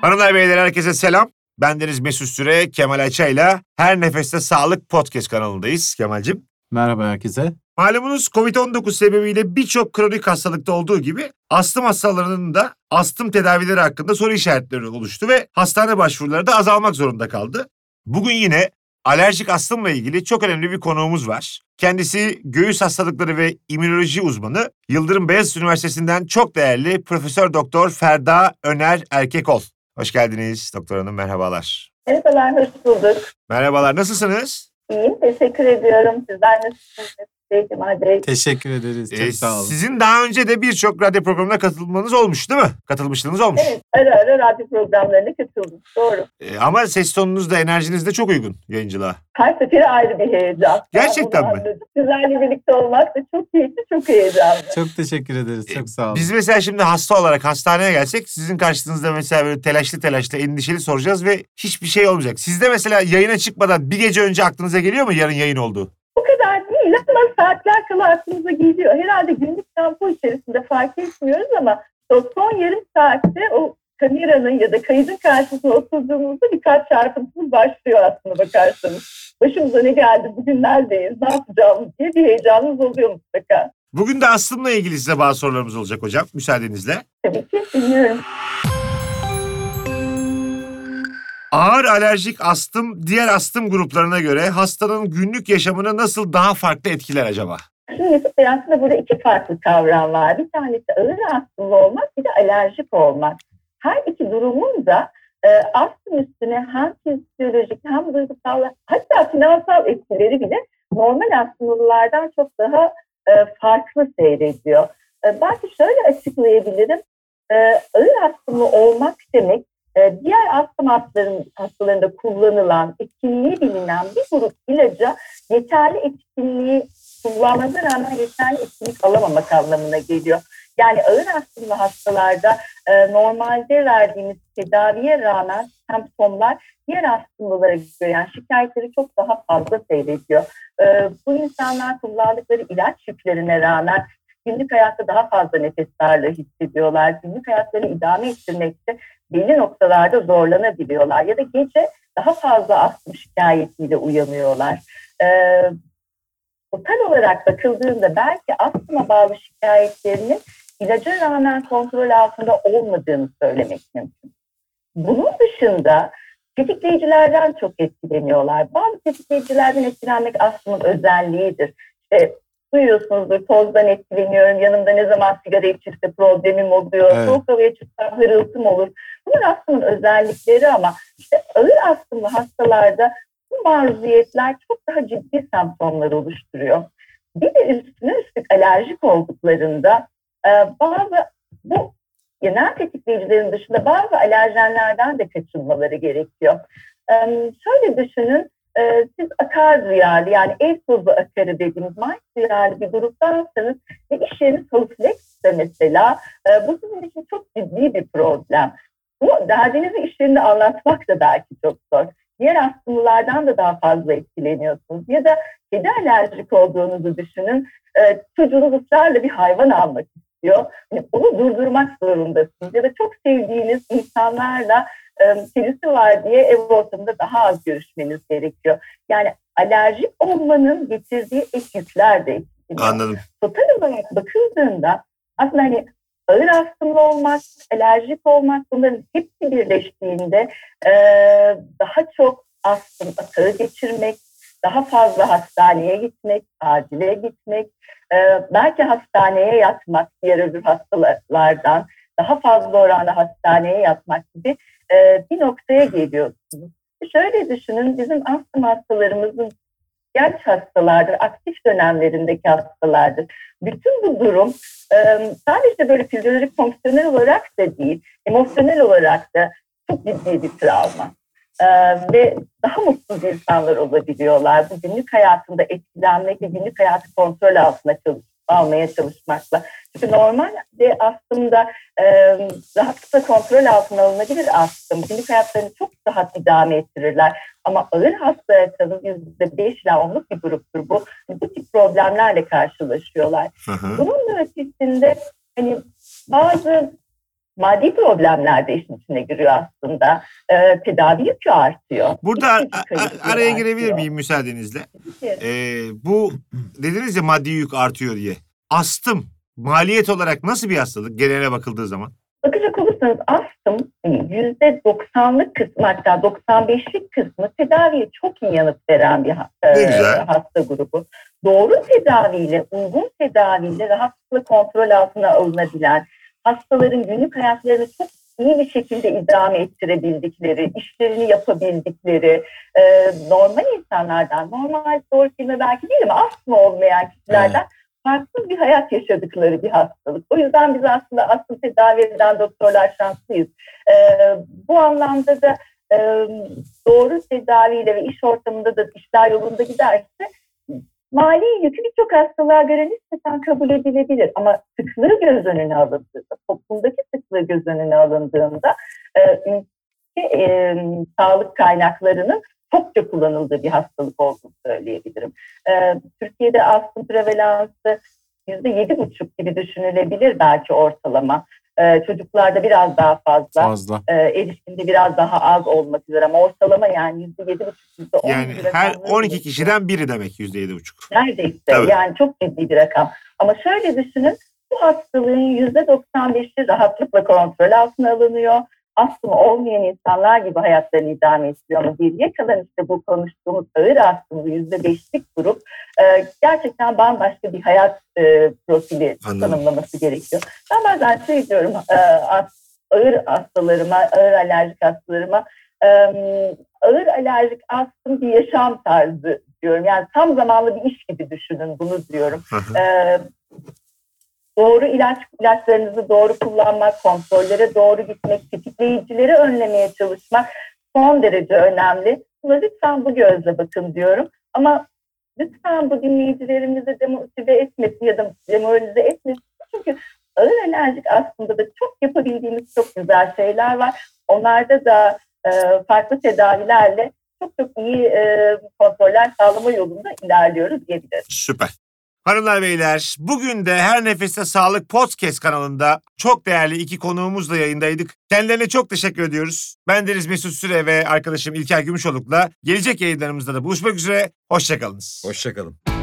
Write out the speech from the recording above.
Hanımlar beyler herkese selam. Bendeniz Mesut Süre, Kemal Açay'la Her Nefeste Sağlık Podcast kanalındayız Kemal'cim. Merhaba herkese. Malumunuz Covid-19 sebebiyle birçok kronik hastalıkta olduğu gibi astım hastalarının da astım tedavileri hakkında soru işaretleri oluştu ve hastane başvuruları da azalmak zorunda kaldı. Bugün yine alerjik astımla ilgili çok önemli bir konuğumuz var. Kendisi göğüs hastalıkları ve immünoloji uzmanı Yıldırım Beyazıt Üniversitesi'nden çok değerli Profesör Doktor Ferda Öner Erkekol. Hoş geldiniz doktor hanım merhabalar. Merhabalar, hoş bulduk. Merhabalar nasılsınız? İyiyim, teşekkür ediyorum. Sizler nasılsınız? Cemal Bey. Teşekkür ederiz. Çok Ee, sağ olun. Sizin daha önce de birçok radyo programına katılmanız olmuş değil mi? Katılmışlığınız olmuş. Evet, ara ara radyo programlarına katıldım. Doğru. Ee, ama ses tonunuz da enerjiniz de çok uygun yayıncılığa. Her seferi ayrı bir heyecan. Gerçekten bunu mi? anladım. Sizlerle birlikte olmak da çok keyifli, çok heyecanlı. Çok teşekkür ederiz. Çok sağ olun. Biz mesela şimdi hasta olarak hastaneye gelsek sizin karşınızda mesela böyle telaşlı telaşlı endişeli soracağız ve hiçbir şey olmayacak. Sizde mesela yayına çıkmadan bir gece önce aklınıza geliyor mu yarın yayın olduğu? Değil ama saatler kala aklımıza geliyor. Herhalde günlük tempo içerisinde fark etmiyoruz ama o son yarım saatte o kameranın ya da kaydın karşısına oturduğumuzda birkaç çarpıntımız başlıyor aslında bakarsanız. Başımıza ne geldi, bugün neredeyiz, ne yapacağımız diye bir heyecanımız oluyor mutlaka. Bugün de astımla ilgili size bazı sorularımız olacak hocam müsaadenizle. Tabii ki dinliyorum. Ağır alerjik astım diğer astım gruplarına göre hastanın günlük yaşamını nasıl daha farklı etkiler acaba? Şimdi Bey aslında burada iki farklı kavram var. Bir tanesi ağır astımlı olmak, bir de alerjik olmak. Her iki durumun da e, astım üstüne hem fizyolojik hem duygusal hatta finansal etkileri bile normal astımlılardan çok daha e, farklı seyrediyor. E, belki şöyle açıklayabilirim. E, ağır astımlı olmak demek diğer astım hastaların, hastalarında kullanılan, etkinliği bilinen bir grup ilaca yeterli etkinliği kullanmasına rağmen yeterli etkinlik alamamak anlamına geliyor. Yani ağır astımlı hastalarda e, normalde verdiğimiz tedaviye rağmen semptomlar diğer astımlılara göre yani şikayetleri çok daha fazla seyrediyor. E, bu insanlar kullandıkları ilaç yüklerine rağmen günlük hayatta daha fazla nefes darlığı hissediyorlar. Günlük hayatlarını idame ettirmekte belli noktalarda zorlanabiliyorlar ya da gece daha fazla astım şikayetiyle uyanıyorlar. Ee, total olarak bakıldığında belki astıma bağlı şikayetlerinin ilaca rağmen kontrol altında olmadığını söylemek mümkün. Bunun dışında tetikleyicilerden çok etkileniyorlar. Bazı tetikleyicilerden etkilenmek astımın özelliğidir. İşte duyuyorsunuzdur tozdan etkileniyorum, yanımda ne zaman sigara içirse problemim oluyor, Evet. soğuk havaya çıksam hırıltım olur. Bunlar astımın özellikleri ama işte ağır astımlı hastalarda bu maruziyetler çok daha ciddi semptomlar oluşturuyor. Bir de üstüne üstlük alerjik olduklarında e, bazı bu genel tetikleyicilerin dışında bazı alerjenlerden de kaçınmaları gerekiyor. Şöyle düşünün, e, siz akar duyarlı yani ev tozu akarı dediğimiz may duyarlı bir gruptansanız ve iş yeriniz hafiflekse mesela e, bu sizin için çok ciddi bir problem. Bu derdinizi iş yerinde anlatmak da belki çok zor. Diğer astımlılardan da daha fazla etkileniyorsunuz. Ya da kedi alerjik olduğunuzu düşünün. E, çocuğunuz ısrarla bir hayvan almak istiyor. Yani onu durdurmak zorundasınız. Ya da çok sevdiğiniz insanlarla e, kedisi var diye ev ortamında daha az görüşmeniz gerekiyor. Yani alerjik olmanın getirdiği ek yükler de Anladım. total olarak bakıldığında aslında hani ağır astımlı olmak, alerjik olmak bunların hepsi birleştiğinde e, daha çok astım atağı geçirmek, daha fazla hastaneye gitmek, acile gitmek, e, belki hastaneye yatmak diğer öbür hastalardan daha fazla oranda hastaneye yatmak gibi e, bir noktaya geliyorsunuz. Şöyle düşünün bizim astım hastalarımızın genç hastalardır, aktif dönemlerindeki hastalardır. Bütün bu durum e, sadece böyle fizyolojik fonksiyonel olarak da değil, emosyonel olarak da çok ciddi bir travma. E, ve daha mutsuz insanlar olabiliyorlar. Bu günlük hayatında etkilenmek ve günlük hayatı kontrol altına çalış, almaya çalışmakla. Çünkü normalde aslında e, rahatlıkla kontrol altına alınabilir astım. Günlük hayatlarını çok rahat idame ettirirler. Ama ağır hastaysanız %5 ila 10'luk bir gruptur bu. Bu tip problemlerle karşılaşıyorlar. Hı hı. Bunun ötesinde hani bazı maddi problemler de işin içine giriyor aslında. E, tedavi yükü artıyor. Burada İş a- yükü a- araya girebilir artıyor. miyim müsaadenizle? Evet. Bu dediniz ya maddi yük artıyor diye. Astım maliyet olarak nasıl bir hastalık genele bakıldığı zaman? Bakacak olursanız astım yüzde doksanlık kısmı hatta 95'lik kısmı tedaviye çok iyi yanıt veren bir e, hasta grubu. Doğru tedaviyle, uygun tedaviyle rahatlıkla kontrol altına alınabilen, hastaların günlük hayatlarını çok iyi bir şekilde idame ettirebildikleri, işlerini yapabildikleri, e, normal insanlardan, normal doğru kelime belki değil ama astma olmayan kişilerden farklı bir hayat yaşadıkları bir hastalık. O yüzden biz aslında astım tedavi eden doktorlar şanslıyız. Ee, bu anlamda da e, doğru tedaviyle ve iş ortamında da işler yolunda giderse mali yükü birçok hastalığa göre nispeten kabul edilebilir. Ama sıklığı göz önüne alındığında, toplumdaki sıklığı göz önüne alındığında e, ülke e, sağlık kaynaklarının çokça kullanıldığı bir hastalık olduğunu söyleyebilirim. Ee, Türkiye'de astım prevalansı yüzde yedi buçuk gibi düşünülebilir belki ortalama. Ee, çocuklarda biraz daha fazla, Fazla. e, erişkinde biraz daha az olmak üzere ama ortalama yani yüzde yedi buçuk, yüzde on Yani her 12 geçiyor. kişiden biri demek yüzde yedi buçuk. Neredeyse Tabii. yani çok ciddi bir rakam. Ama şöyle düşünün bu hastalığın yüzde 95'i rahatlıkla kontrol altına alınıyor. Astımı olmayan insanlar gibi hayatlarını idame ettiriyor ama geriye kalan işte bu konuştuğumuz ağır astımlı yüzde beşlik grup e, gerçekten bambaşka bir hayat e, profili Anladım. tanımlaması gerekiyor. Ben bazen şey diyorum e, as- ağır hastalarıma, ağır alerjik hastalarıma e, ağır alerjik astım bir yaşam tarzı diyorum. Yani tam zamanlı bir iş gibi düşünün bunu diyorum. Doğru ilaç ilaçlarınızı doğru kullanmak, kontrollere doğru gitmek, tetikleyicileri önlemeye çalışmak son derece önemli. Lütfen bu gözle bakın diyorum. Ama lütfen bu dinleyicilerimizi demotive etmesin ya da demoralize etmesin. Çünkü ağır alerjik aslında da çok yapabildiğimiz çok güzel şeyler var. Onlarda da e, farklı tedavilerle çok çok iyi e, kontroller sağlama yolunda ilerliyoruz diyebiliriz. Süper. Hanımlar beyler bugün de Her Nefeste Sağlık Podcast kanalında çok değerli iki konuğumuzla yayındaydık. Kendilerine çok teşekkür ediyoruz. Ben Deniz Mesut Süre ve arkadaşım İlker Gümüşoluk'la gelecek yayınlarımızda da buluşmak üzere. Hoşçakalınız. Hoşçakalın.